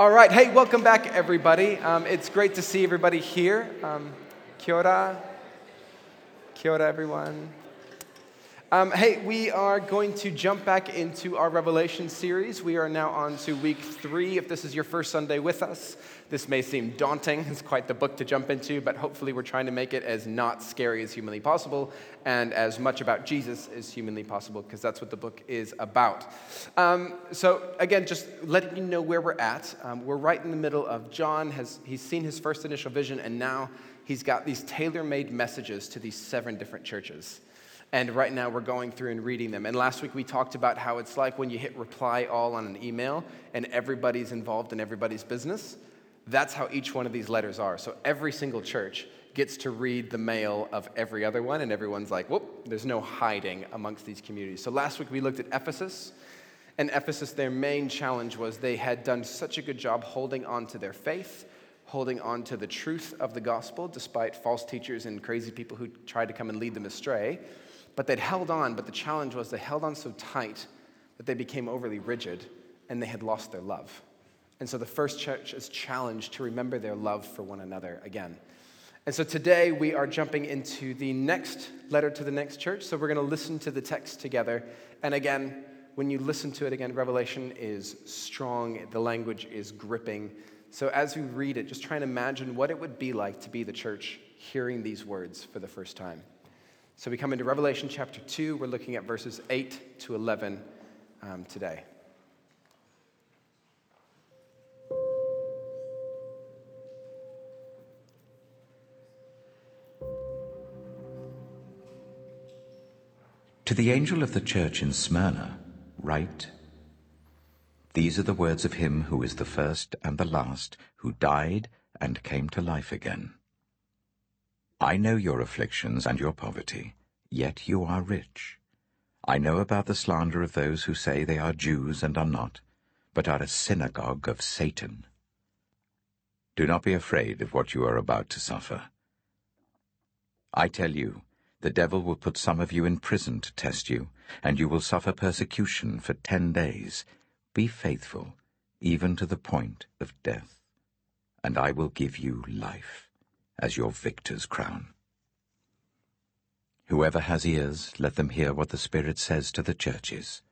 All right, hey, welcome back, everybody. Um, it's great to see everybody here. Um, kia ora. Kia ora, everyone. Um, hey, we are going to jump back into our Revelation series. We are now on to week three. If this is your first Sunday with us, this may seem daunting. It's quite the book to jump into, but hopefully, we're trying to make it as not scary as humanly possible and as much about Jesus as humanly possible, because that's what the book is about. Um, so, again, just letting you know where we're at. Um, we're right in the middle of John. Has he's seen his first initial vision, and now he's got these tailor-made messages to these seven different churches. And right now we're going through and reading them. And last week we talked about how it's like when you hit reply all on an email and everybody's involved in everybody's business. That's how each one of these letters are. So every single church gets to read the mail of every other one, and everyone's like, whoop, there's no hiding amongst these communities. So last week we looked at Ephesus. And Ephesus, their main challenge was they had done such a good job holding on to their faith, holding on to the truth of the gospel, despite false teachers and crazy people who tried to come and lead them astray. But they'd held on, but the challenge was they held on so tight that they became overly rigid and they had lost their love. And so the first church is challenged to remember their love for one another again. And so today we are jumping into the next letter to the next church. So we're going to listen to the text together. And again, when you listen to it again, Revelation is strong, the language is gripping. So as we read it, just try and imagine what it would be like to be the church hearing these words for the first time. So we come into Revelation chapter 2. We're looking at verses 8 to 11 um, today. To the angel of the church in Smyrna, write These are the words of him who is the first and the last, who died and came to life again. I know your afflictions and your poverty, yet you are rich. I know about the slander of those who say they are Jews and are not, but are a synagogue of Satan. Do not be afraid of what you are about to suffer. I tell you, the devil will put some of you in prison to test you, and you will suffer persecution for ten days. Be faithful, even to the point of death, and I will give you life as your victor's crown. Whoever has ears, let them hear what the Spirit says to the churches.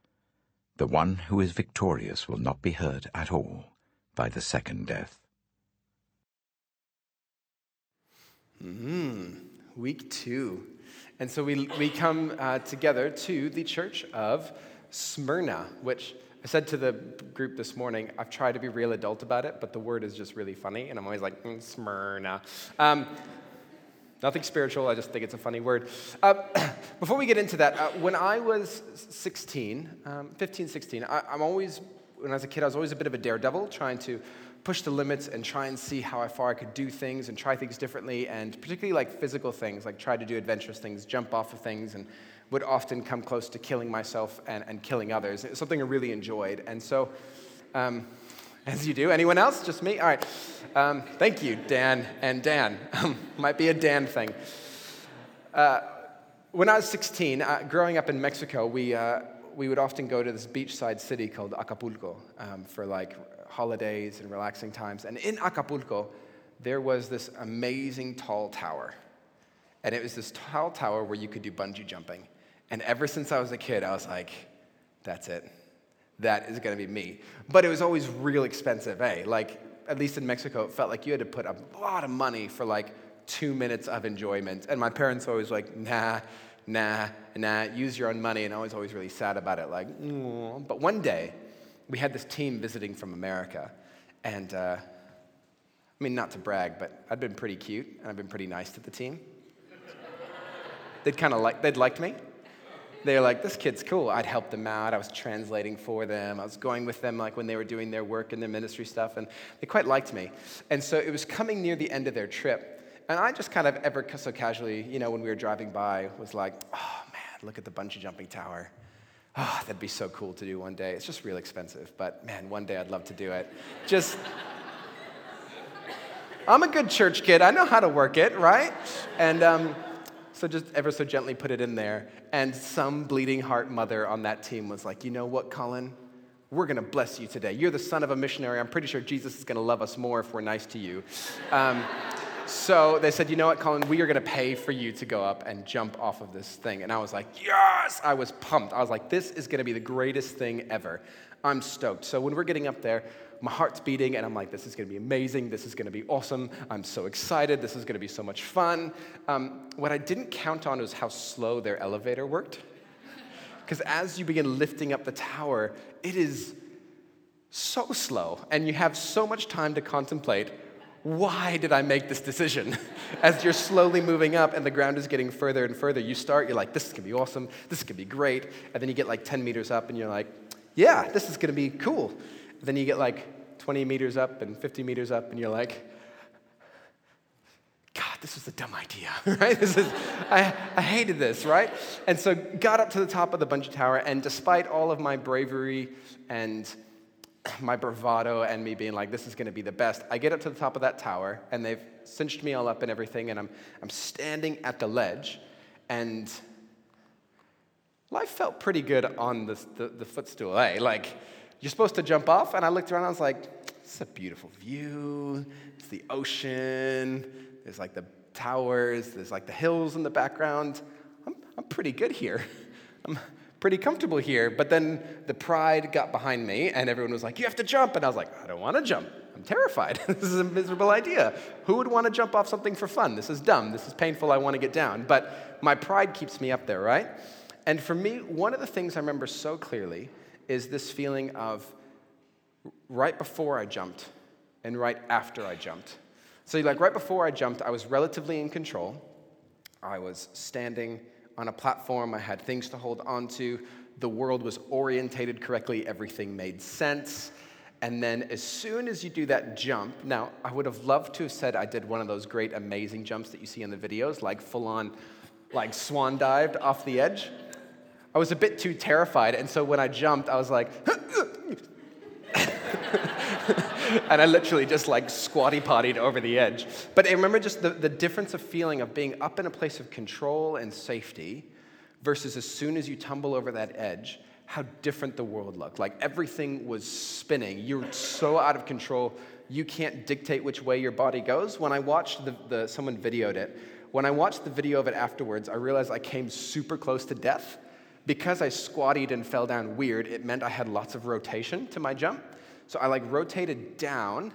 The one who is victorious will not be hurt at all by the second death. Mm, week two. And so we, we come uh, together to the church of Smyrna, which I said to the group this morning, I've tried to be real adult about it, but the word is just really funny, and I'm always like, mm, Smyrna. Um, nothing spiritual, I just think it's a funny word. Uh, before we get into that, uh, when I was 16, um, 15, 16, I, I'm always, when I was a kid, I was always a bit of a daredevil, trying to push the limits and try and see how far I could do things and try things differently, and particularly like physical things, like try to do adventurous things, jump off of things, and would often come close to killing myself and, and killing others. Something I really enjoyed. And so, um, as you do, anyone else? Just me? All right. Um, thank you, Dan and Dan. Might be a Dan thing. Uh, when I was 16, uh, growing up in Mexico, we, uh, we would often go to this beachside city called Acapulco um, for like holidays and relaxing times. And in Acapulco, there was this amazing tall tower. And it was this tall tower where you could do bungee jumping. And ever since I was a kid, I was like, that's it. That is going to be me. But it was always real expensive, eh? Like, at least in Mexico, it felt like you had to put a lot of money for like two minutes of enjoyment. And my parents were always like, nah, nah, nah, use your own money. And I was always really sad about it. Like, mm. but one day, we had this team visiting from America, and uh, I mean, not to brag, but I'd been pretty cute, and I'd been pretty nice to the team. they'd kind of like, they'd liked me. They were like, this kid's cool. I'd help them out. I was translating for them. I was going with them like when they were doing their work and their ministry stuff, and they quite liked me. And so it was coming near the end of their trip, and I just kind of ever so casually, you know, when we were driving by, was like, oh man, look at the bungee jumping tower oh, that'd be so cool to do one day. It's just real expensive, but man, one day I'd love to do it. Just, I'm a good church kid. I know how to work it, right? And um, so just ever so gently put it in there. And some bleeding heart mother on that team was like, you know what, Colin? we're going to bless you today. You're the son of a missionary. I'm pretty sure Jesus is going to love us more if we're nice to you. Um, so they said, you know what, Colin, we are going to pay for you to go up and jump off of this thing. And I was like, yes! I was pumped. I was like, this is going to be the greatest thing ever. I'm stoked. So when we're getting up there, my heart's beating, and I'm like, this is going to be amazing. This is going to be awesome. I'm so excited. This is going to be so much fun. Um, what I didn't count on was how slow their elevator worked. Because as you begin lifting up the tower, it is so slow, and you have so much time to contemplate why did I make this decision? As you're slowly moving up and the ground is getting further and further, you start, you're like, this is gonna be awesome, this is gonna be great. And then you get like 10 meters up and you're like, yeah, this is gonna be cool. And then you get like 20 meters up and 50 meters up and you're like, God, this was a dumb idea, right? This is, I, I hated this, right? And so got up to the top of the bungee tower, and despite all of my bravery and my bravado and me being like, this is going to be the best, I get up to the top of that tower, and they've cinched me all up and everything, and I'm, I'm standing at the ledge, and life felt pretty good on the, the, the footstool, eh? Like, you're supposed to jump off, and I looked around, I was like, it's a beautiful view, it's the ocean, there's like the towers, there's like the hills in the background. I'm, I'm pretty good here. I'm pretty comfortable here. But then the pride got behind me, and everyone was like, You have to jump. And I was like, I don't want to jump. I'm terrified. this is a miserable idea. Who would want to jump off something for fun? This is dumb. This is painful. I want to get down. But my pride keeps me up there, right? And for me, one of the things I remember so clearly is this feeling of right before I jumped and right after I jumped. So, like, right before I jumped, I was relatively in control. I was standing on a platform, I had things to hold onto. The world was orientated correctly, everything made sense. And then, as soon as you do that jump, now, I would have loved to have said I did one of those great, amazing jumps that you see in the videos, like full on, like swan dived off the edge. I was a bit too terrified, and so when I jumped, I was like, and I literally just like squatty pottied over the edge. But I remember just the, the difference of feeling of being up in a place of control and safety versus as soon as you tumble over that edge, how different the world looked. Like everything was spinning. You're so out of control, you can't dictate which way your body goes. When I watched the, the someone videoed it, when I watched the video of it afterwards, I realized I came super close to death. Because I squatted and fell down weird, it meant I had lots of rotation to my jump. So I like rotated down,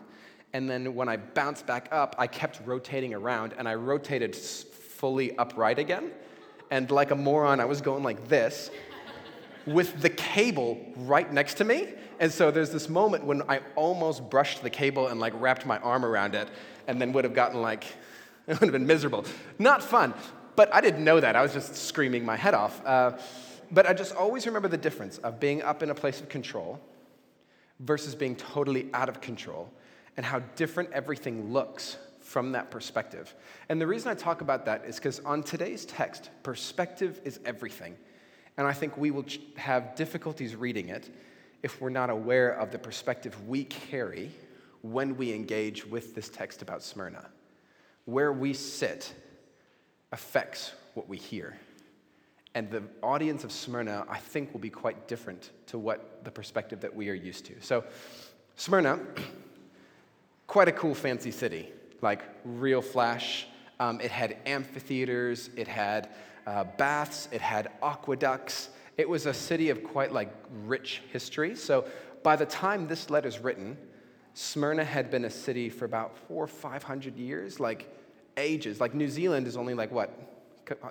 and then when I bounced back up, I kept rotating around, and I rotated fully upright again. And like a moron, I was going like this with the cable right next to me. And so there's this moment when I almost brushed the cable and like wrapped my arm around it, and then would have gotten like, it would have been miserable. Not fun, but I didn't know that. I was just screaming my head off. Uh, but I just always remember the difference of being up in a place of control versus being totally out of control, and how different everything looks from that perspective. And the reason I talk about that is because on today's text, perspective is everything. And I think we will have difficulties reading it if we're not aware of the perspective we carry when we engage with this text about Smyrna. Where we sit affects what we hear. And the audience of Smyrna, I think, will be quite different to what the perspective that we are used to. So, Smyrna, quite a cool, fancy city, like real flash. Um, it had amphitheaters, it had uh, baths, it had aqueducts. It was a city of quite like rich history. So, by the time this letter is written, Smyrna had been a city for about four or five hundred years, like ages. Like New Zealand is only like what,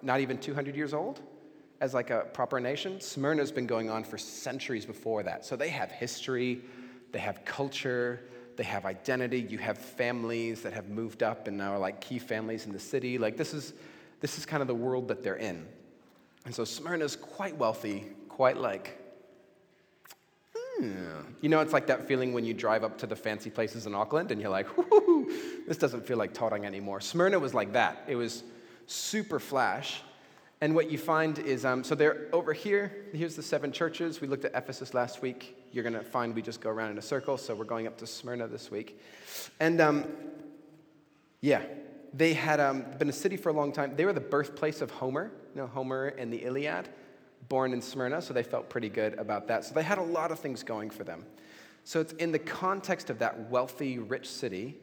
not even 200 years old? As like a proper nation, Smyrna's been going on for centuries before that. So they have history, they have culture, they have identity. You have families that have moved up and now are like key families in the city. Like this is this is kind of the world that they're in. And so Smyrna's quite wealthy, quite like hmm. You know, it's like that feeling when you drive up to the fancy places in Auckland and you're like, this doesn't feel like Tauranga anymore. Smyrna was like that. It was super flash, and what you find is, um, so they're over here. Here's the seven churches. We looked at Ephesus last week. You're going to find we just go around in a circle. So we're going up to Smyrna this week. And um, yeah, they had um, been a city for a long time. They were the birthplace of Homer, you know, Homer and the Iliad. born in Smyrna, so they felt pretty good about that. So they had a lot of things going for them. So it's in the context of that wealthy, rich city,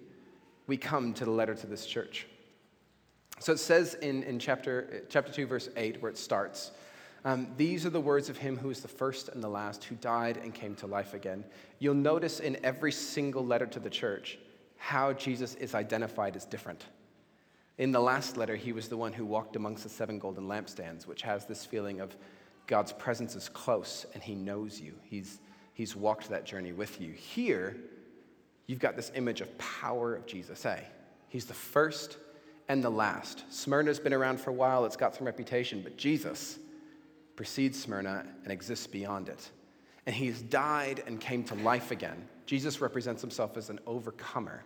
we come to the letter to this church. So it says in, in chapter, chapter 2, verse 8, where it starts, um, These are the words of him who is the first and the last, who died and came to life again. You'll notice in every single letter to the church how Jesus is identified as different. In the last letter, he was the one who walked amongst the seven golden lampstands, which has this feeling of God's presence is close and he knows you. He's, he's walked that journey with you. Here, you've got this image of power of Jesus, eh? He's the first and the last. Smyrna's been around for a while, it's got some reputation, but Jesus precedes Smyrna and exists beyond it. And he's died and came to life again. Jesus represents himself as an overcomer.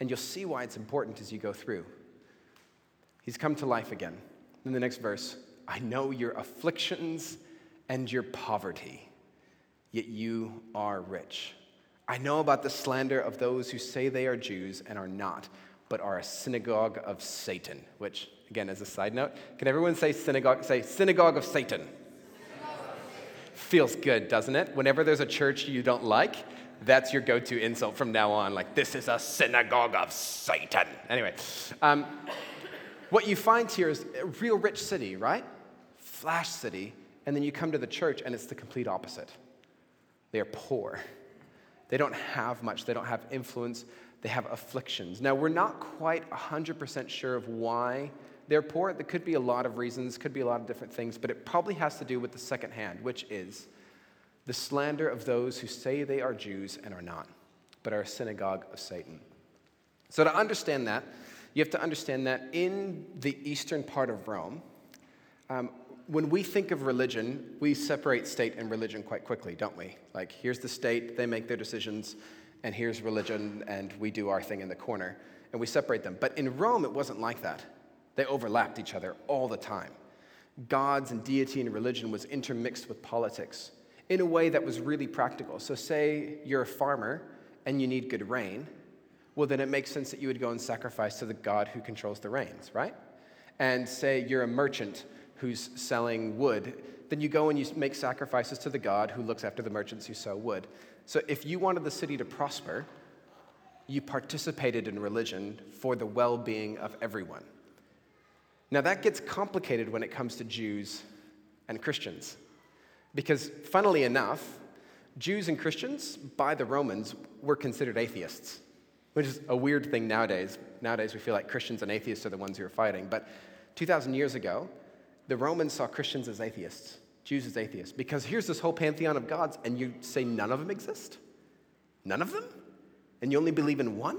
And you'll see why it's important as you go through. He's come to life again. In the next verse, I know your afflictions and your poverty, yet you are rich. I know about the slander of those who say they are Jews and are not, but are a synagogue of Satan, which, again, as a side note, can everyone say synagogue? Say synagogue of Satan. Feels good, doesn't it? Whenever there's a church you don't like, that's your go to insult from now on. Like, this is a synagogue of Satan. Anyway, um, what you find here is a real rich city, right? Flash city. And then you come to the church and it's the complete opposite. They are poor. They don't have much, they don't have influence, they have afflictions. Now, we're not quite 100% sure of why they're poor. There could be a lot of reasons, could be a lot of different things, but it probably has to do with the second hand, which is the slander of those who say they are Jews and are not, but are a synagogue of Satan. So, to understand that, you have to understand that in the eastern part of Rome, um, when we think of religion, we separate state and religion quite quickly, don't we? Like, here's the state, they make their decisions, and here's religion, and we do our thing in the corner, and we separate them. But in Rome, it wasn't like that. They overlapped each other all the time. Gods and deity and religion was intermixed with politics in a way that was really practical. So, say you're a farmer and you need good rain, well, then it makes sense that you would go and sacrifice to the God who controls the rains, right? And say you're a merchant who's selling wood, then you go and you make sacrifices to the God who looks after the merchants who sell wood. So, if you wanted the city to prosper, you participated in religion for the well being of everyone. Now, that gets complicated when it comes to Jews and Christians. Because, funnily enough, Jews and Christians, by the Romans, were considered atheists, which is a weird thing nowadays. Nowadays, we feel like Christians and atheists are the ones who are fighting. But 2,000 years ago, the Romans saw Christians as atheists, Jews as atheists. Because here's this whole pantheon of gods, and you say none of them exist? None of them? And you only believe in one?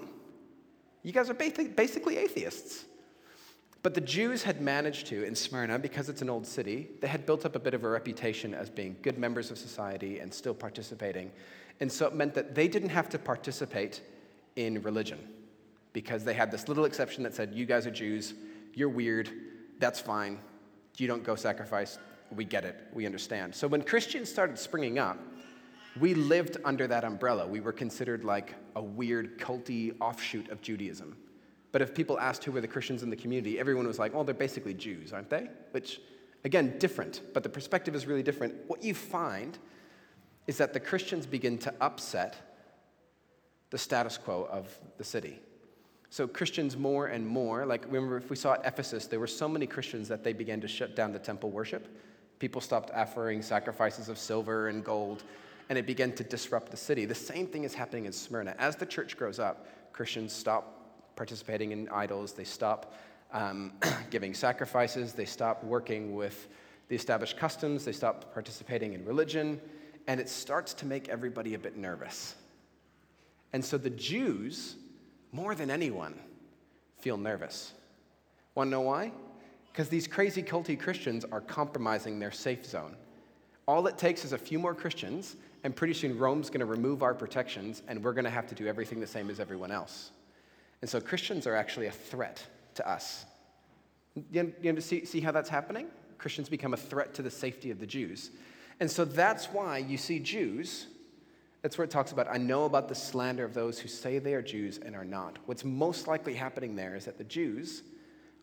You guys are basically atheists. But the Jews had managed to, in Smyrna, because it's an old city, they had built up a bit of a reputation as being good members of society and still participating. And so it meant that they didn't have to participate in religion because they had this little exception that said, You guys are Jews, you're weird, that's fine, you don't go sacrifice, we get it, we understand. So when Christians started springing up, we lived under that umbrella. We were considered like a weird, culty offshoot of Judaism. But if people asked who were the Christians in the community, everyone was like, well, they're basically Jews, aren't they? Which, again, different, but the perspective is really different. What you find is that the Christians begin to upset the status quo of the city. So Christians more and more, like remember if we saw at Ephesus, there were so many Christians that they began to shut down the temple worship. People stopped offering sacrifices of silver and gold, and it began to disrupt the city. The same thing is happening in Smyrna. As the church grows up, Christians stop participating in idols, they stop um, giving sacrifices, they stop working with the established customs, they stop participating in religion, and it starts to make everybody a bit nervous. And so the Jews, more than anyone, feel nervous. Want to know why? Because these crazy culty Christians are compromising their safe zone. All it takes is a few more Christians, and pretty soon Rome's going to remove our protections, and we're going to have to do everything the same as everyone else. And so Christians are actually a threat to us. You, you see, see how that's happening? Christians become a threat to the safety of the Jews. And so that's why you see Jews, that's where it talks about, I know about the slander of those who say they are Jews and are not. What's most likely happening there is that the Jews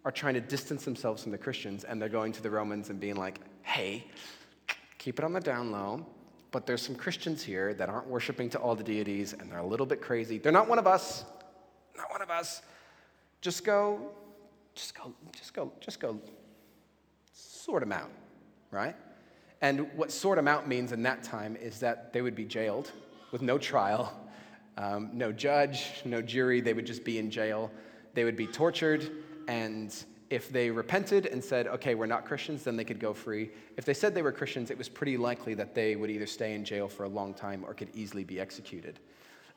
are trying to distance themselves from the Christians and they're going to the Romans and being like, hey, keep it on the down low. But there's some Christians here that aren't worshiping to all the deities and they're a little bit crazy. They're not one of us. Not one of us. Just go, just go, just go, just go sort them out, right? And what sort them out means in that time is that they would be jailed with no trial, um, no judge, no jury. They would just be in jail. They would be tortured, and if they repented and said, okay, we're not Christians, then they could go free. If they said they were Christians, it was pretty likely that they would either stay in jail for a long time or could easily be executed.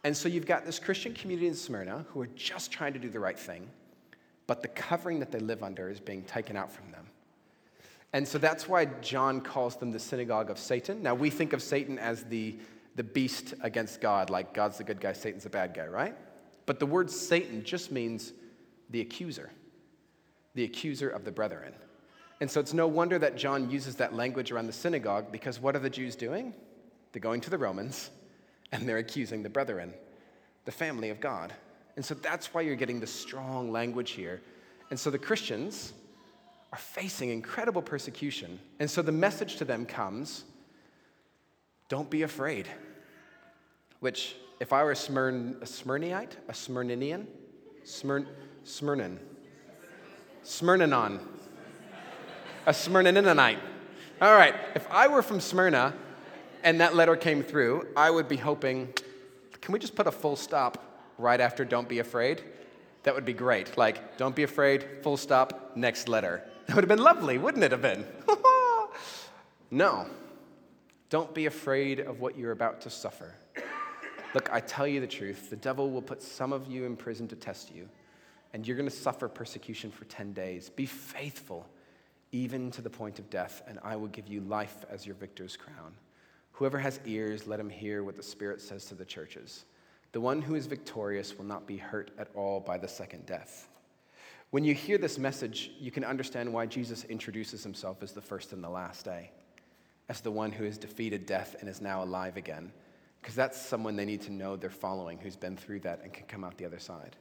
And so you've got this Christian community in Smyrna who are just trying to do the right thing, but the covering that they live under is being taken out from them. And so that's why John calls them the synagogue of Satan. Now, we think of Satan as the, the beast against God, like God's the good guy, Satan's the bad guy, right? But the word Satan just means the accuser the accuser of the brethren. And so it's no wonder that John uses that language around the synagogue because what are the Jews doing? They're going to the Romans and they're accusing the brethren, the family of God. And so that's why you're getting the strong language here. And so the Christians are facing incredible persecution. And so the message to them comes don't be afraid. Which, if I were a, Smyrn, a Smyrniite, a Smyrninian, Smyrn, Smyrnin, Smyrnanon. A Smyrnaninite. All right, if I were from Smyrna and that letter came through, I would be hoping, can we just put a full stop right after don't be afraid? That would be great. Like, don't be afraid, full stop, next letter. That would have been lovely, wouldn't it have been? no. Don't be afraid of what you're about to suffer. Look, I tell you the truth, the devil will put some of you in prison to test you and you're going to suffer persecution for 10 days. Be faithful, even to the point of death, and I will give you life as your victor's crown. Whoever has ears, let him hear what the Spirit says to the churches. The one who is victorious will not be hurt at all by the second death. When you hear this message, you can understand why Jesus introduces himself as the first and the last day, as the one who has defeated death and is now alive again, because that's someone they need to know they're following who's been through that and can come out the other side.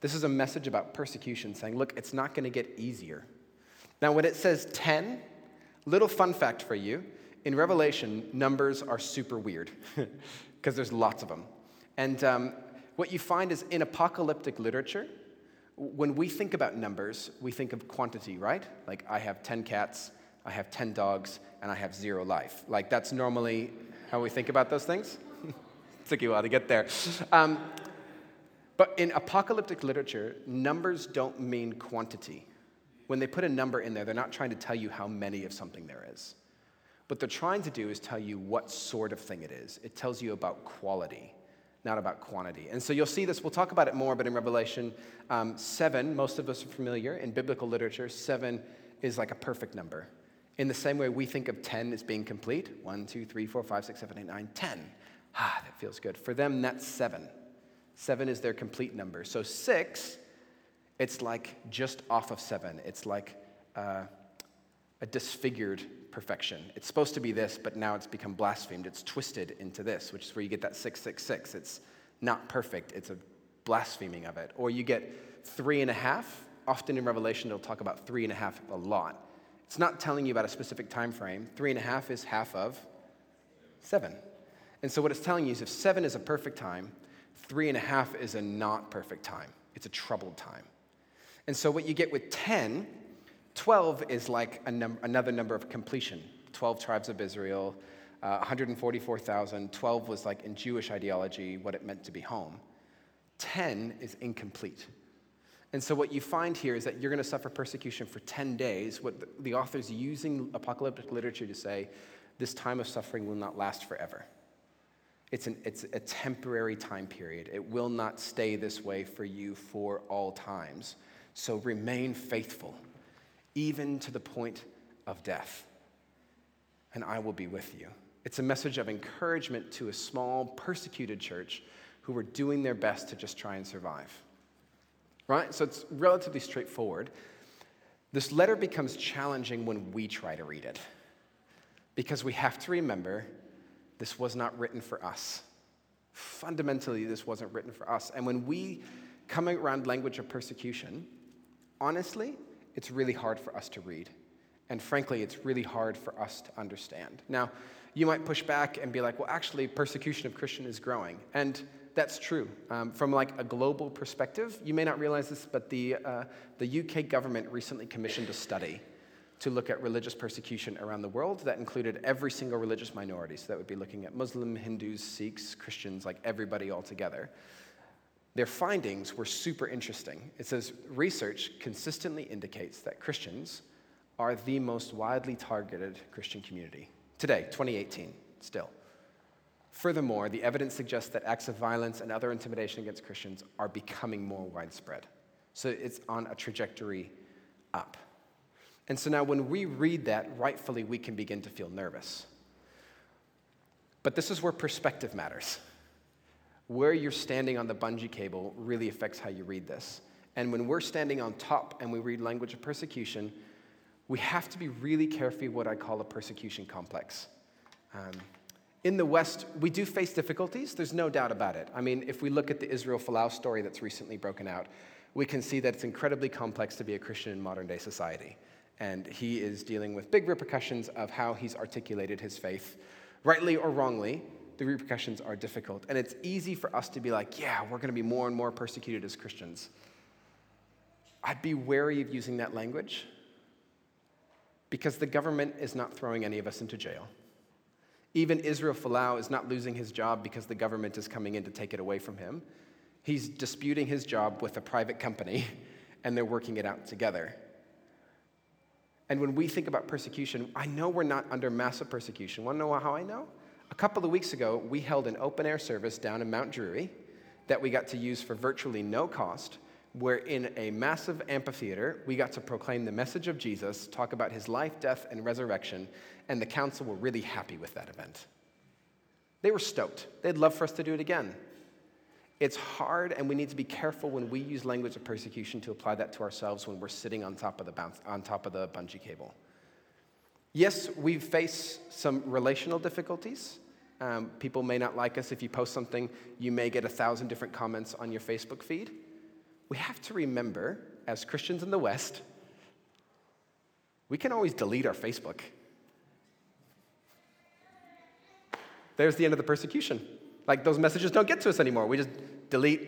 This is a message about persecution, saying, look, it's not going to get easier. Now, when it says 10, little fun fact for you in Revelation, numbers are super weird because there's lots of them. And um, what you find is in apocalyptic literature, when we think about numbers, we think of quantity, right? Like, I have 10 cats, I have 10 dogs, and I have zero life. Like, that's normally how we think about those things. Took you a while to get there. Um, but in apocalyptic literature, numbers don't mean quantity. When they put a number in there, they're not trying to tell you how many of something there is. What they're trying to do is tell you what sort of thing it is. It tells you about quality, not about quantity. And so you'll see this, we'll talk about it more, but in Revelation um, 7, most of us are familiar. In biblical literature, 7 is like a perfect number. In the same way we think of 10 as being complete 1, 2, 3, 4, 5, 6, 7, 8, 9, 10. Ah, that feels good. For them, that's 7. Seven is their complete number. So six, it's like just off of seven. It's like uh, a disfigured perfection. It's supposed to be this, but now it's become blasphemed. It's twisted into this, which is where you get that 666. It's not perfect, it's a blaspheming of it. Or you get three and a half. Often in Revelation, it'll talk about three and a half a lot. It's not telling you about a specific time frame. Three and a half is half of seven. And so what it's telling you is if seven is a perfect time, Three and a half is a not perfect time, it's a troubled time. And so, what you get with 10, 12 is like num- another number of completion 12 tribes of Israel, uh, 144,000. 12 was like in Jewish ideology what it meant to be home. 10 is incomplete. And so, what you find here is that you're going to suffer persecution for 10 days. What the, the author's using apocalyptic literature to say, this time of suffering will not last forever. It's, an, it's a temporary time period. It will not stay this way for you for all times. So remain faithful, even to the point of death, and I will be with you. It's a message of encouragement to a small, persecuted church who were doing their best to just try and survive. Right? So it's relatively straightforward. This letter becomes challenging when we try to read it because we have to remember this was not written for us. Fundamentally, this wasn't written for us. And when we come around language of persecution, honestly, it's really hard for us to read. And frankly, it's really hard for us to understand. Now, you might push back and be like, well, actually, persecution of Christian is growing. And that's true. Um, from like a global perspective, you may not realize this, but the, uh, the UK government recently commissioned a study to look at religious persecution around the world that included every single religious minority. So that would be looking at Muslim, Hindus, Sikhs, Christians, like everybody all together. Their findings were super interesting. It says research consistently indicates that Christians are the most widely targeted Christian community. Today, 2018, still. Furthermore, the evidence suggests that acts of violence and other intimidation against Christians are becoming more widespread. So it's on a trajectory up. And so now, when we read that, rightfully, we can begin to feel nervous. But this is where perspective matters. Where you're standing on the bungee cable really affects how you read this. And when we're standing on top and we read language of persecution, we have to be really careful what I call a persecution complex. Um, in the West, we do face difficulties, there's no doubt about it. I mean, if we look at the Israel Folau story that's recently broken out, we can see that it's incredibly complex to be a Christian in modern day society. And he is dealing with big repercussions of how he's articulated his faith, rightly or wrongly. The repercussions are difficult. And it's easy for us to be like, yeah, we're going to be more and more persecuted as Christians. I'd be wary of using that language because the government is not throwing any of us into jail. Even Israel Folau is not losing his job because the government is coming in to take it away from him. He's disputing his job with a private company, and they're working it out together. And when we think about persecution, I know we're not under massive persecution. Want to know how I know? A couple of weeks ago, we held an open air service down in Mount Drury that we got to use for virtually no cost where in a massive amphitheater, we got to proclaim the message of Jesus, talk about his life, death, and resurrection, and the council were really happy with that event. They were stoked. They'd love for us to do it again. It's hard, and we need to be careful when we use language of persecution to apply that to ourselves when we're sitting on top of the, bounce, on top of the bungee cable. Yes, we face some relational difficulties. Um, people may not like us. If you post something, you may get a thousand different comments on your Facebook feed we have to remember, as Christians in the West, we can always delete our Facebook. There's the end of the persecution. Like those messages don't get to us anymore. We just delete.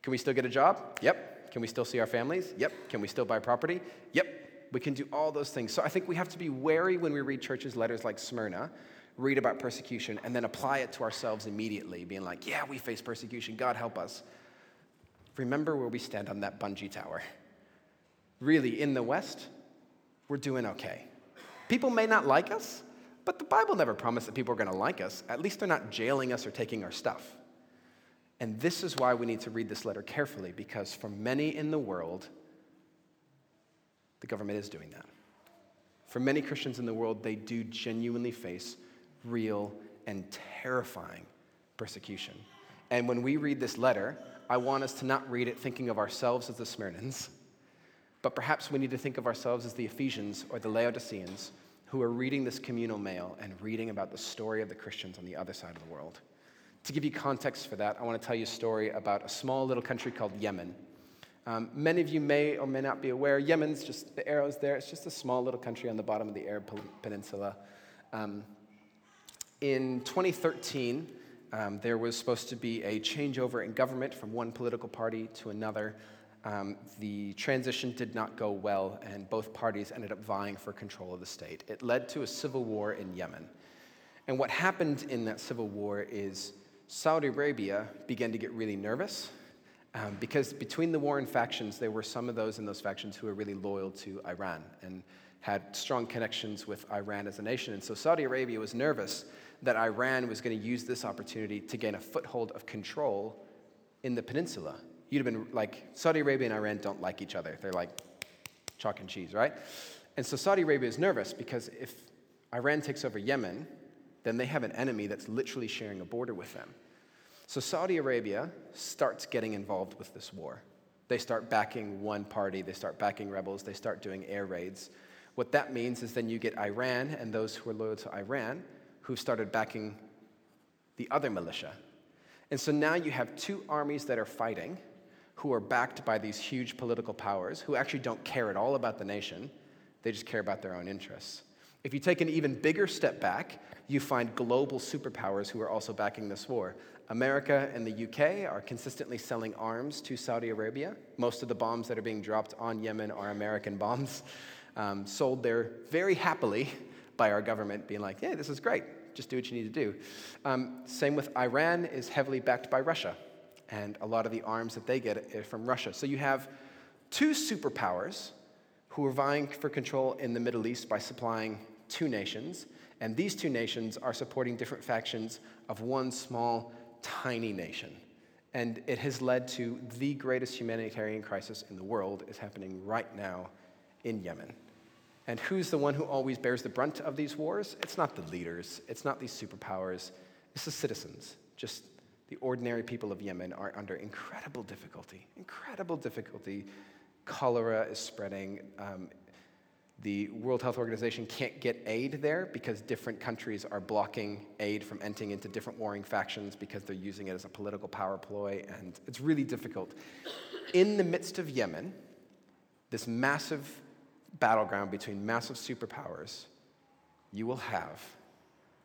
Can we still get a job? Yep. Can we still see our families? Yep. Can we still buy property? Yep. We can do all those things. So I think we have to be wary when we read churches' letters like Smyrna, read about persecution, and then apply it to ourselves immediately, being like, yeah, we face persecution. God help us remember where we stand on that bungee tower. Really, in the West, we're doing okay. People may not like us, but the Bible never promised that people are going to like us. At least they're not jailing us or taking our stuff. And this is why we need to read this letter carefully, because for many in the world, the government is doing that. For many Christians in the world, they do genuinely face real and terrifying persecution. And when we read this letter, I want us to not read it thinking of ourselves as the Smyrnans, but perhaps we need to think of ourselves as the Ephesians or the Laodiceans who are reading this communal mail and reading about the story of the Christians on the other side of the world. To give you context for that, I want to tell you a story about a small little country called Yemen. Um, many of you may or may not be aware, Yemen's just the arrows there, it's just a small little country on the bottom of the Arab Peninsula. Um, in 2013, um, there was supposed to be a changeover in government from one political party to another. Um, the transition did not go well, and both parties ended up vying for control of the state. It led to a civil war in Yemen. And what happened in that civil war is Saudi Arabia began to get really nervous um, because between the warring factions, there were some of those in those factions who were really loyal to Iran and had strong connections with Iran as a nation. And so Saudi Arabia was nervous that Iran was going to use this opportunity to gain a foothold of control in the peninsula. You'd have been like, Saudi Arabia and Iran don't like each other. They're like chalk and cheese, right? And so Saudi Arabia is nervous because if Iran takes over Yemen, then they have an enemy that's literally sharing a border with them. So Saudi Arabia starts getting involved with this war. They start backing one party, they start backing rebels, they start doing air raids. What that means is then you get Iran and those who are loyal to Iran who've started backing the other militia. And so now you have two armies that are fighting who are backed by these huge political powers who actually don't care at all about the nation. They just care about their own interests. If you take an even bigger step back, you find global superpowers who are also backing this war. America and the UK are consistently selling arms to Saudi Arabia. Most of the bombs that are being dropped on Yemen are American bombs, um, sold there very happily by our government, being like, yeah, this is great, just do what you need to do. Um, same with Iran, is heavily backed by Russia, and a lot of the arms that they get eh, from Russia. So you have two superpowers who are vying for control in the Middle East by supplying two nations, and these two nations are supporting different factions of one small tiny nation. And it has led to the greatest humanitarian crisis in the world is happening right now in Yemen. And who's the one who always bears the brunt of these wars? It's not the leaders, it's not these superpowers, it's the citizens. Just the ordinary people of Yemen are under incredible difficulty, incredible difficulty. Cholera is spreading. Um, the World Health Organization can't get aid there because different countries are blocking aid from entering into different warring factions because they're using it as a political power ploy, and it's really difficult. In the midst of Yemen, this massive battleground between massive superpowers, you will have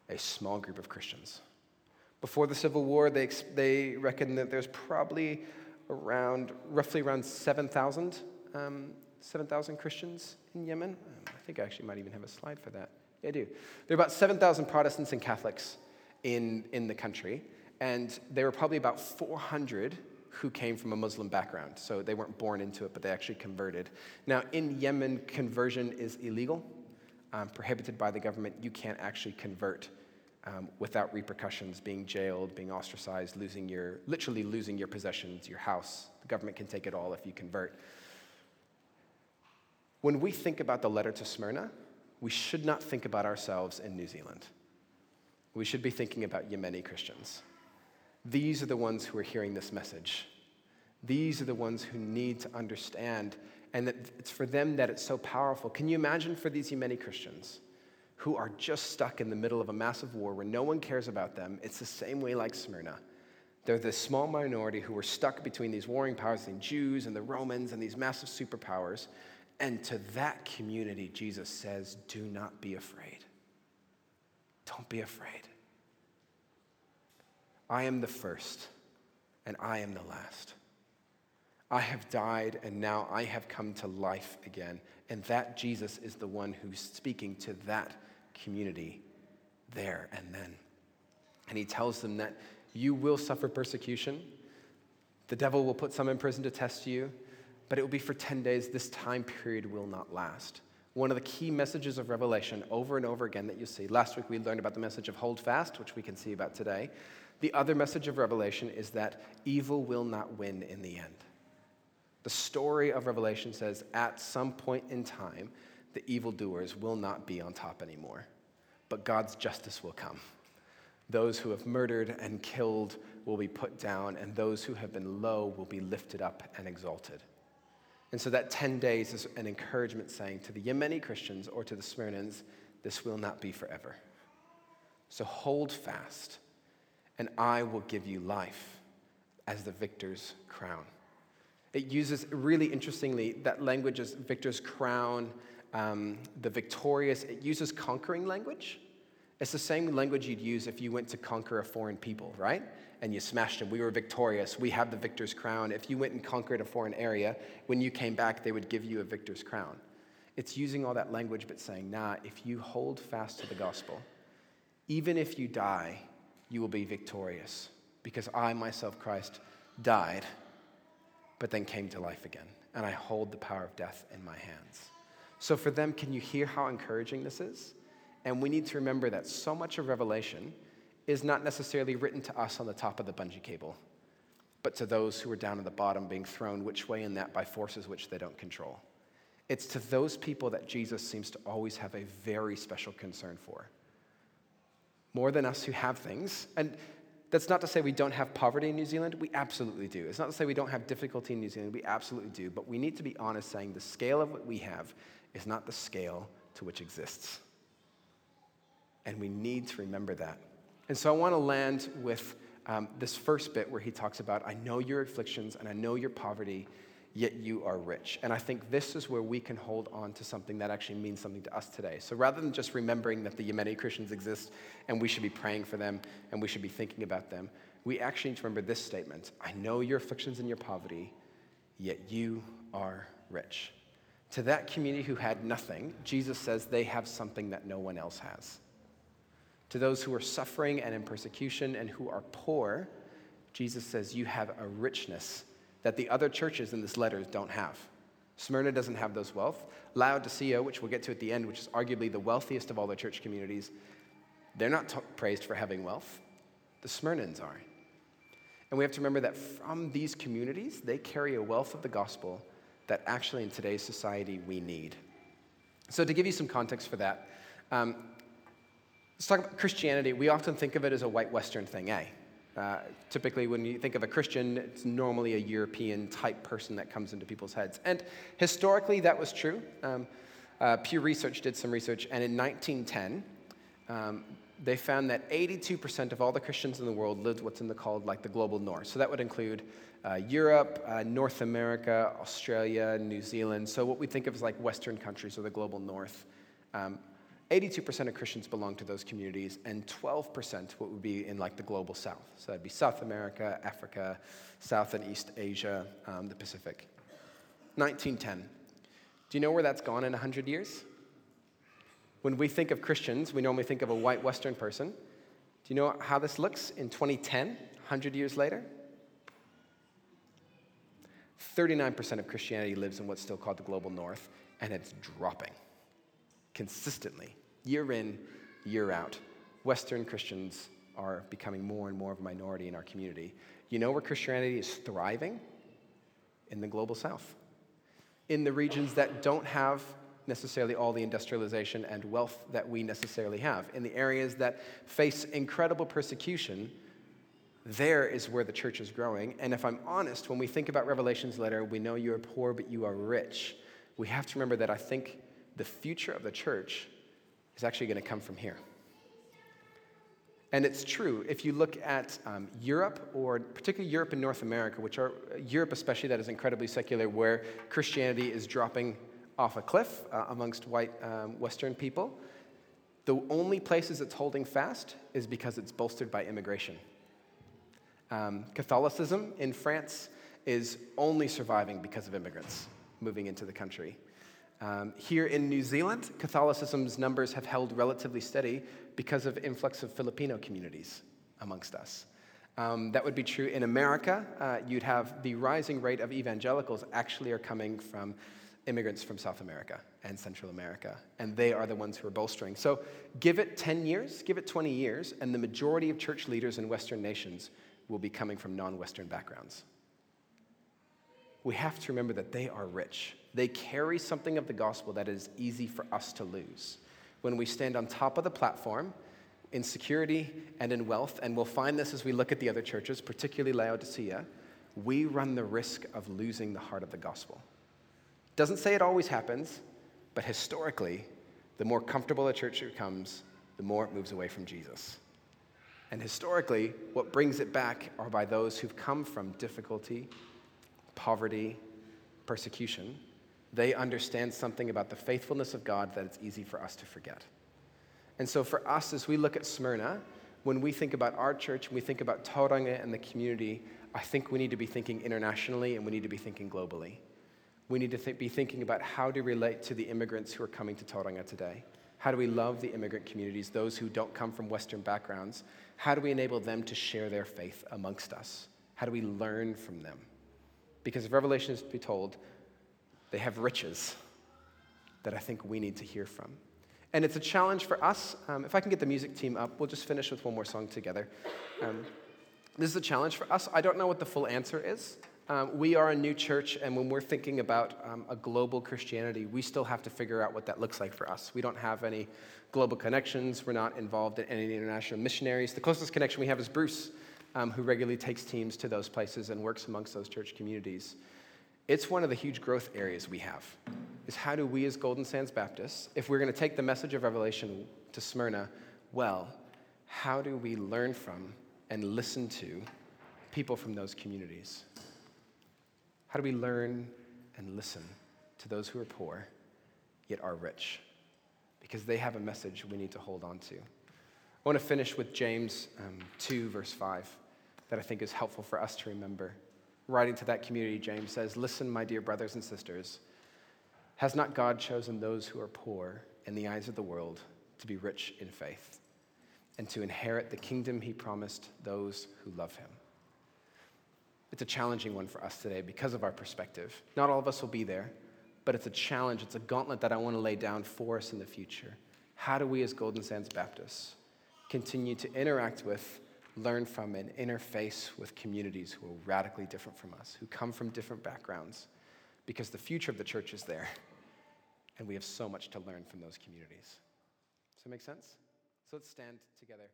a small group of Christians. Before the Civil War, they, they reckon that there's probably around, roughly around 7,000 um, 7,000 Christians in Yemen. Um, I think I actually might even have a slide for that. Yeah, I do. There are about 7,000 Protestants and Catholics in, in the country, and there were probably about 400 who came from a Muslim background. So they weren't born into it, but they actually converted. Now, in Yemen, conversion is illegal, um, prohibited by the government. You can't actually convert um, without repercussions, being jailed, being ostracized, losing your, literally losing your possessions, your house. The government can take it all if you convert. When we think about the letter to Smyrna, we should not think about ourselves in New Zealand. We should be thinking about Yemeni Christians. These are the ones who are hearing this message. These are the ones who need to understand, and that it's for them that it's so powerful. Can you imagine for these Yemeni Christians who are just stuck in the middle of a massive war where no one cares about them? It's the same way like Smyrna. They're this small minority who are stuck between these warring powers, the Jews and the Romans and these massive superpowers and to that community, Jesus says, Do not be afraid. Don't be afraid. I am the first, and I am the last. I have died, and now I have come to life again. And that Jesus is the one who's speaking to that community there and then. And he tells them that you will suffer persecution. The devil will put some in prison to test you but it will be for 10 days. This time period will not last. One of the key messages of Revelation over and over again that you see. Last week we learned about the message of hold fast, which we can see about today. The other message of Revelation is that evil will not win in the end. The story of Revelation says at some point in time, the evildoers will not be on top anymore, but God's justice will come. Those who have murdered and killed will be put down, and those who have been low will be lifted up and exalted. And so that 10 days is an encouragement saying to the Yemeni Christians or to the Smyrnans, this will not be forever. So hold fast, and I will give you life as the victor's crown. It uses, really interestingly, that language as victor's crown, um, the victorious, it uses conquering language. It's the same language you'd use if you went to conquer a foreign people, right? and you smashed them. We were victorious. We have the victor's crown. If you went and conquered a foreign area, when you came back, they would give you a victor's crown. It's using all that language, but saying, nah, if you hold fast to the gospel, even if you die, you will be victorious. Because I, myself, Christ, died, but then came to life again. And I hold the power of death in my hands. So for them, can you hear how encouraging this is? And we need to remember that so much of Revelation is not necessarily written to us on the top of the bungee cable, but to those who are down at the bottom being thrown which way in that by forces which they don't control. It's to those people that Jesus seems to always have a very special concern for. More than us who have things. And that's not to say we don't have poverty in New Zealand. We absolutely do. It's not to say we don't have difficulty in New Zealand. We absolutely do. But we need to be honest saying the scale of what we have is not the scale to which exists. And we need to remember that. And so I want to land with um, this first bit where he talks about I know your afflictions and I know your poverty, yet you are rich. And I think this is where we can hold on to something that actually means something to us today. So rather than just remembering that the Yemeni Christians exist and we should be praying for them and we should be thinking about them, we actually need to remember this statement I know your afflictions and your poverty, yet you are rich. To that community who had nothing, Jesus says they have something that no one else has. To those who are suffering and in persecution and who are poor, Jesus says you have a richness that the other churches in this letter don't have. Smyrna doesn't have those wealth. Laodicea, which we'll get to at the end, which is arguably the wealthiest of all the church communities, they're not t- praised for having wealth. The Smyrnans are. And we have to remember that from these communities, they carry a wealth of the gospel that actually in today's society we need. So, to give you some context for that, um, let's talk about Christianity. We often think of it as a white Western thing, eh? Uh, typically, when you think of a Christian, it's normally a European type person that comes into people's heads. And historically, that was true. Um, uh, Pew Research did some research, and in 1910, um, they found that 82% of all the Christians in the world lived what's in the called like the global north. So that would include uh, Europe, uh, North America, Australia, New Zealand. So what we think of as like Western countries or the global north. Um, 82% of Christians belong to those communities, and 12% what would be in like the global south. So that'd be South America, Africa, South and East Asia, um, the Pacific. 1910. Do you know where that's gone in 100 years? When we think of Christians, we normally think of a white Western person. Do you know how this looks in 2010, 100 years later? 39% of Christianity lives in what's still called the global north, and it's dropping consistently, year in, year out. Western Christians are becoming more and more of a minority in our community. You know where Christianity is thriving? In the global south. In the regions that don't have necessarily all the industrialization and wealth that we necessarily have. In the areas that face incredible persecution, there is where the church is growing. And if I'm honest, when we think about Revelation's letter, we know you are poor, but you are rich. We have to remember that I think the future of the church is actually going to come from here. And it's true. If you look at um, Europe, or particularly Europe and North America, which are Europe, especially, that is incredibly secular, where Christianity is dropping off a cliff uh, amongst white um, Western people, the only places it's holding fast is because it's bolstered by immigration. Um, Catholicism in France is only surviving because of immigrants moving into the country. Um, here in New Zealand, Catholicism's numbers have held relatively steady because of influx of Filipino communities amongst us. Um, that would be true in America. Uh, you'd have the rising rate of evangelicals actually are coming from immigrants from South America and Central America, and they are the ones who are bolstering. So give it 10 years, give it 20 years, and the majority of church leaders in Western nations will be coming from non Western backgrounds. We have to remember that they are rich. They carry something of the gospel that is easy for us to lose. When we stand on top of the platform, in security and in wealth, and we'll find this as we look at the other churches, particularly Laodicea, we run the risk of losing the heart of the gospel. Doesn't say it always happens, but historically, the more comfortable a church becomes, the more it moves away from Jesus. And historically, what brings it back are by those who've come from difficulty, poverty, persecution. They understand something about the faithfulness of God that it's easy for us to forget. And so, for us, as we look at Smyrna, when we think about our church, when we think about Tauranga and the community, I think we need to be thinking internationally and we need to be thinking globally. We need to th- be thinking about how to relate to the immigrants who are coming to Tauranga today. How do we love the immigrant communities, those who don't come from Western backgrounds? How do we enable them to share their faith amongst us? How do we learn from them? Because if Revelation is to be told, they have riches that I think we need to hear from. And it's a challenge for us. Um, if I can get the music team up, we'll just finish with one more song together. Um, this is a challenge for us. I don't know what the full answer is. Um, we are a new church, and when we're thinking about um, a global Christianity, we still have to figure out what that looks like for us. We don't have any global connections, we're not involved in any international missionaries. The closest connection we have is Bruce, um, who regularly takes teams to those places and works amongst those church communities. It's one of the huge growth areas we have. Is how do we as Golden Sands Baptists, if we're going to take the message of Revelation to Smyrna, well, how do we learn from and listen to people from those communities? How do we learn and listen to those who are poor, yet are rich, because they have a message we need to hold on to. I want to finish with James um, 2, verse 5, that I think is helpful for us to remember. Writing to that community, James says, Listen, my dear brothers and sisters, has not God chosen those who are poor in the eyes of the world to be rich in faith and to inherit the kingdom he promised those who love him? It's a challenging one for us today because of our perspective. Not all of us will be there, but it's a challenge, it's a gauntlet that I want to lay down for us in the future. How do we, as Golden Sands Baptists, continue to interact with, learn from, and interface with communities who are radically different from us, who come from different backgrounds? Because the future of the church is there, and we have so much to learn from those communities. Does that make sense? So let's stand together.